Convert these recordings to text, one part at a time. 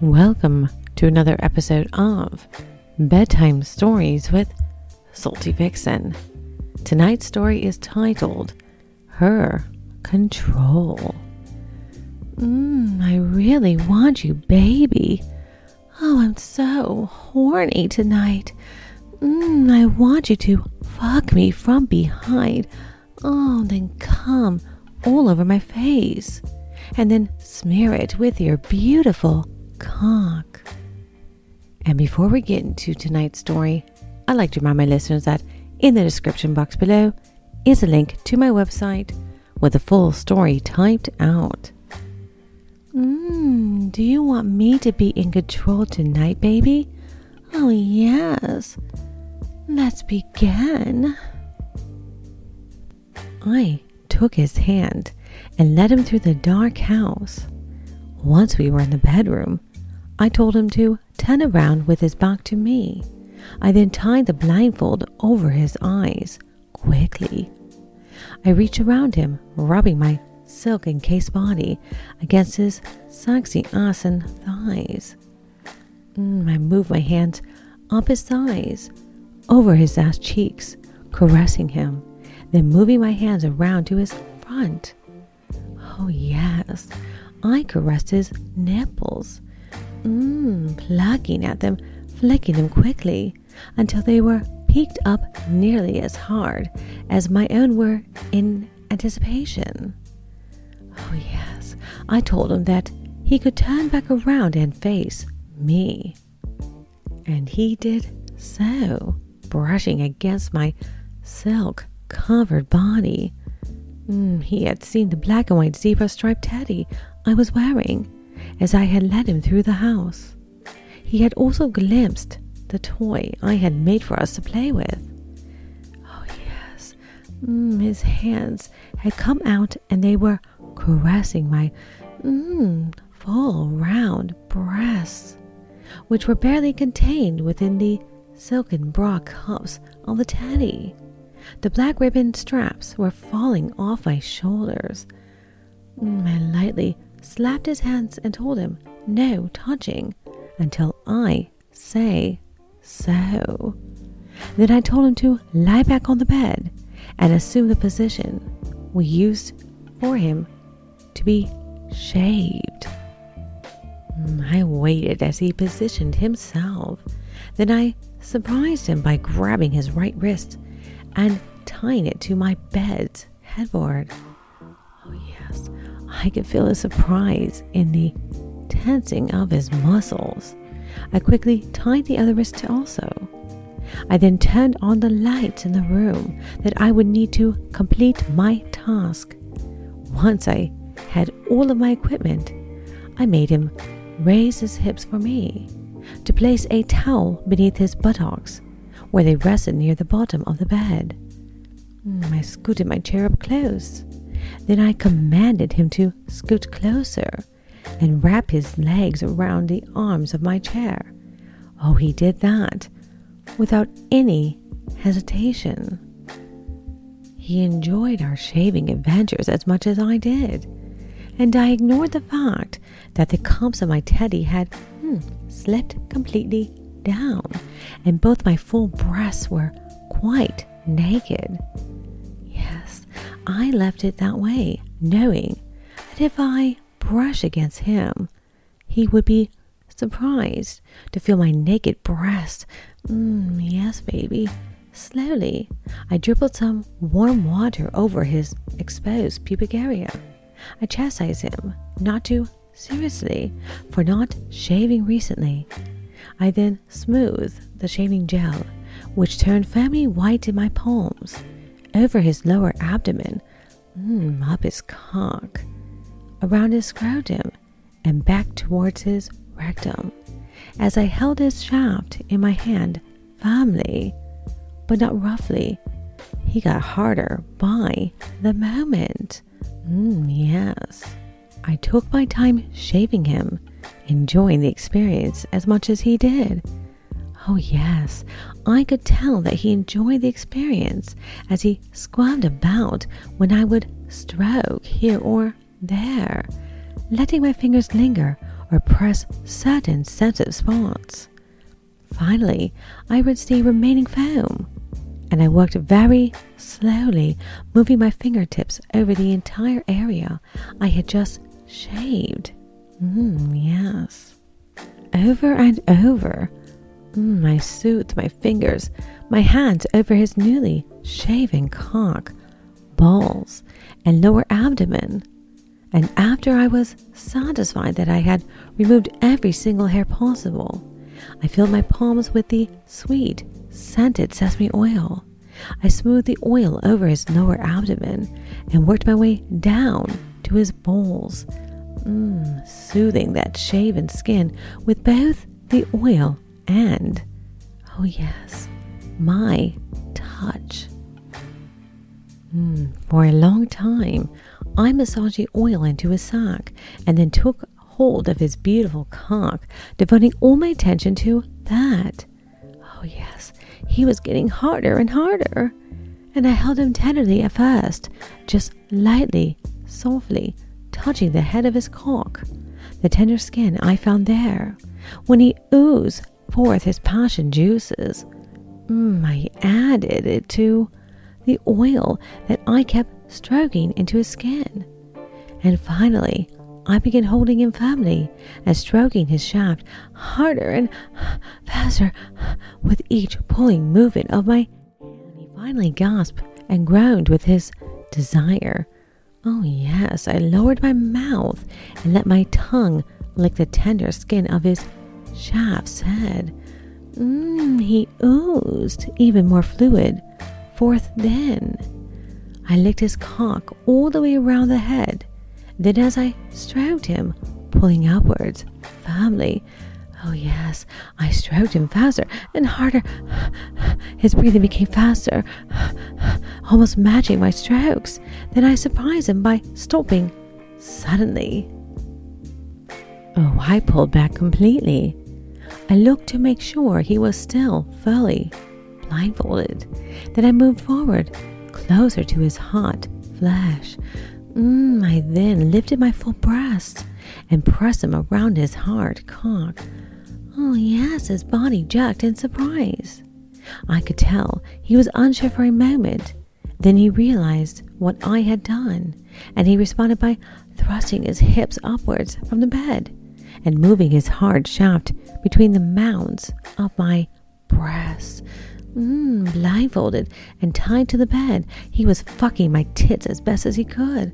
Welcome to another episode of Bedtime Stories with Salty Vixen. Tonight's story is titled Her Control. Mmm, I really want you, baby. Oh, I'm so horny tonight. Mmm, I want you to fuck me from behind. Oh, then come all over my face. And then smear it with your beautiful cock. And before we get into tonight's story, I'd like to remind my listeners that in the description box below is a link to my website with the full story typed out. Mmm, do you want me to be in control tonight, baby? Oh, yes. Let's begin. I took his hand and led him through the dark house. Once we were in the bedroom, I told him to turn around with his back to me. I then tied the blindfold over his eyes quickly. I reached around him, rubbing my silk encased body against his sexy ass and thighs. Mm, I moved my hands up his thighs, over his ass cheeks, caressing him, then moving my hands around to his front. Oh, yes, I caressed his nipples, mmm, plucking at them, flicking them quickly until they were peaked up nearly as hard as my own were in anticipation. Oh, yes, I told him that he could turn back around and face me. And he did so brushing against my silk covered body. Mm, he had seen the black and white zebra striped teddy I was wearing as I had led him through the house. He had also glimpsed the toy I had made for us to play with. Oh, yes, mm, his hands had come out and they were caressing my mm, full round breasts, which were barely contained within the silken bra cuffs of the teddy. The black ribbon straps were falling off my shoulders. Mm, I lightly slapped his hands and told him, No touching until I say so. Then I told him to lie back on the bed and assume the position we used for him to be shaved. I waited as he positioned himself. Then I surprised him by grabbing his right wrist and tying it to my bed's headboard. Oh, yes, I could feel his surprise in the tensing of his muscles. I quickly tied the other wrist also. I then turned on the lights in the room that I would need to complete my task. Once I had all of my equipment, I made him raise his hips for me to place a towel beneath his buttocks, where they rested near the bottom of the bed. Hmm, I scooted my chair up close. Then I commanded him to scoot closer and wrap his legs around the arms of my chair. Oh, he did that without any hesitation. He enjoyed our shaving adventures as much as I did, and I ignored the fact that the cups of my teddy had hmm, slipped completely down, and both my full breasts were quite naked. I left it that way, knowing that if I brush against him, he would be surprised to feel my naked breast. Mm, yes, baby. Slowly, I dribbled some warm water over his exposed pubic area. I chastised him not too seriously for not shaving recently. I then smoothed the shaving gel, which turned firmly white in my palms, over his lower abdomen, mm, up his cock, around his scrotum, and back towards his rectum, as I held his shaft in my hand firmly, but not roughly. He got harder by the moment. Mm, yes. I took my time shaving him, enjoying the experience as much as he did. Oh, yes, I could tell that he enjoyed the experience as he squirmed about when I would stroke here or there, letting my fingers linger or press certain sensitive spots. Finally, I would see remaining foam, and I worked very slowly, moving my fingertips over the entire area I had just shaved. Mmm, yes. Over and over. Mm, I soothed my fingers, my hands over his newly shaven cock, balls, and lower abdomen. And after I was satisfied that I had removed every single hair possible, I filled my palms with the sweet, scented sesame oil. I smoothed the oil over his lower abdomen and worked my way down to his balls, mm, soothing that shaven skin with both the oil and, oh yes, my touch. Mm, for a long time, I massaged the oil into his sack and then took hold of his beautiful cock, devoting all my attention to that. Oh, yes, he was getting harder and harder. And I held him tenderly at first, just lightly, softly, touching the head of his cock, the tender skin I found there. When he oozed forth his passion juices, mm, I added it to the oil that I kept stroking into his skin. And finally, I began holding him firmly and stroking his shaft harder and faster with each pulling movement of my hand. He finally gasped and groaned with his desire. Oh, yes, I lowered my mouth and let my tongue lick the tender skin of his shaft's head. Mm, he oozed even more fluid forth then. I licked his cock all the way around the head. Then, as I stroked him, pulling upwards, firmly, oh yes, I stroked him faster and harder. His breathing became faster, almost matching my strokes. Then I surprised him by stopping suddenly. Oh, I pulled back completely. I looked to make sure he was still fully blindfolded. Then I moved forward, closer to his hot flesh. Mm, I then lifted my full breast and pressed him around his hard cock. Oh, yes, his body jerked in surprise. I could tell he was unsure for a moment. Then he realized what I had done, and he responded by thrusting his hips upwards from the bed and moving his hard shaft between the mounds of my breasts. Mm, blindfolded and tied to the bed, he was fucking my tits as best as he could.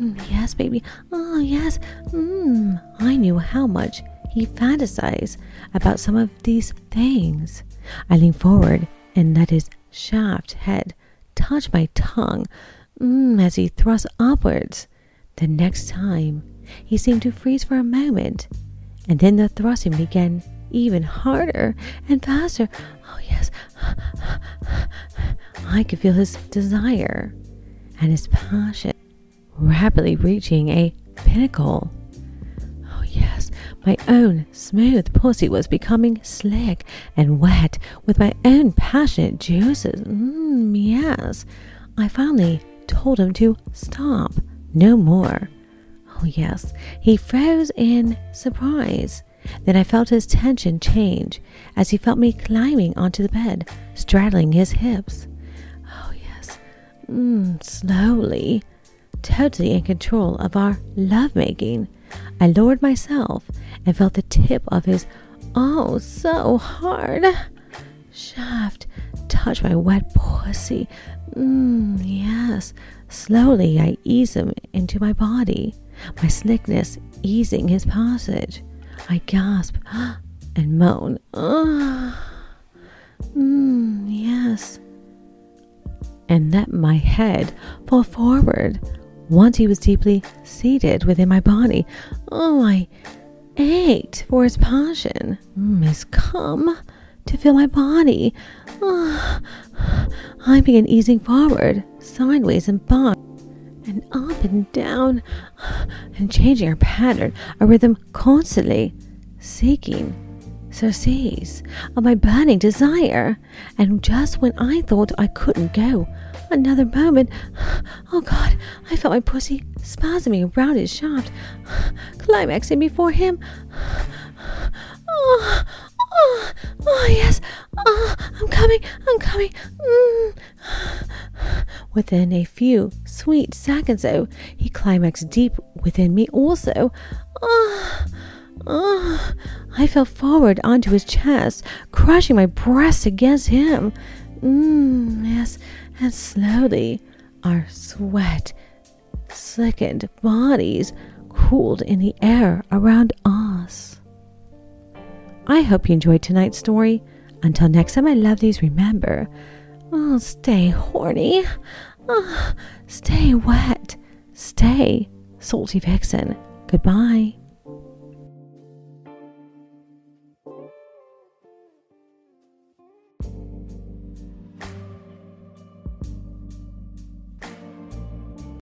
Mm, yes, baby. Oh, yes. Mm, I knew how much he fantasized about some of these things. I leaned forward and let his shaft head touch my tongue mm, as he thrust upwards. The next time, he seemed to freeze for a moment, and then the thrusting began even harder and faster. Oh, yes. I could feel his desire and his passion rapidly reaching a pinnacle. Oh, yes, my own smooth pussy was becoming slick and wet with my own passionate juices. Mmm, yes. I finally told him to stop. No more. Oh, yes. He froze in surprise then I felt his tension change as he felt me climbing onto the bed, straddling his hips. Oh, yes, mm, slowly, totally in control of our lovemaking. I lowered myself and felt the tip of his, oh, so hard, shaft touch my wet pussy. Mm, yes, slowly I eased him into my body, my slickness easing his passage. I gasp and moan. Mm, yes. And let my head fall forward once he was deeply seated within my body. Oh, I ached for his passion, mm, his cum to fill my body. Oh, I began easing forward, sideways, and back and up and down and changing our pattern, our rhythm constantly, seeking surcease of my burning desire. And just when I thought I couldn't go Another moment. Oh God, I felt my pussy spasming around his shaft, climaxing before him. Oh, oh, oh yes. Oh, I'm coming. I'm coming. Mm. Within a few sweet seconds, though, he climaxed deep within me also. Oh, oh. I fell forward onto his chest, crushing my breast against him. Mm, yes, and slowly our sweat sickened bodies cooled in the air around us. I hope you enjoyed tonight's story. Until next time, I love these. Remember, oh, stay horny, oh, stay wet, stay salty vixen. Goodbye.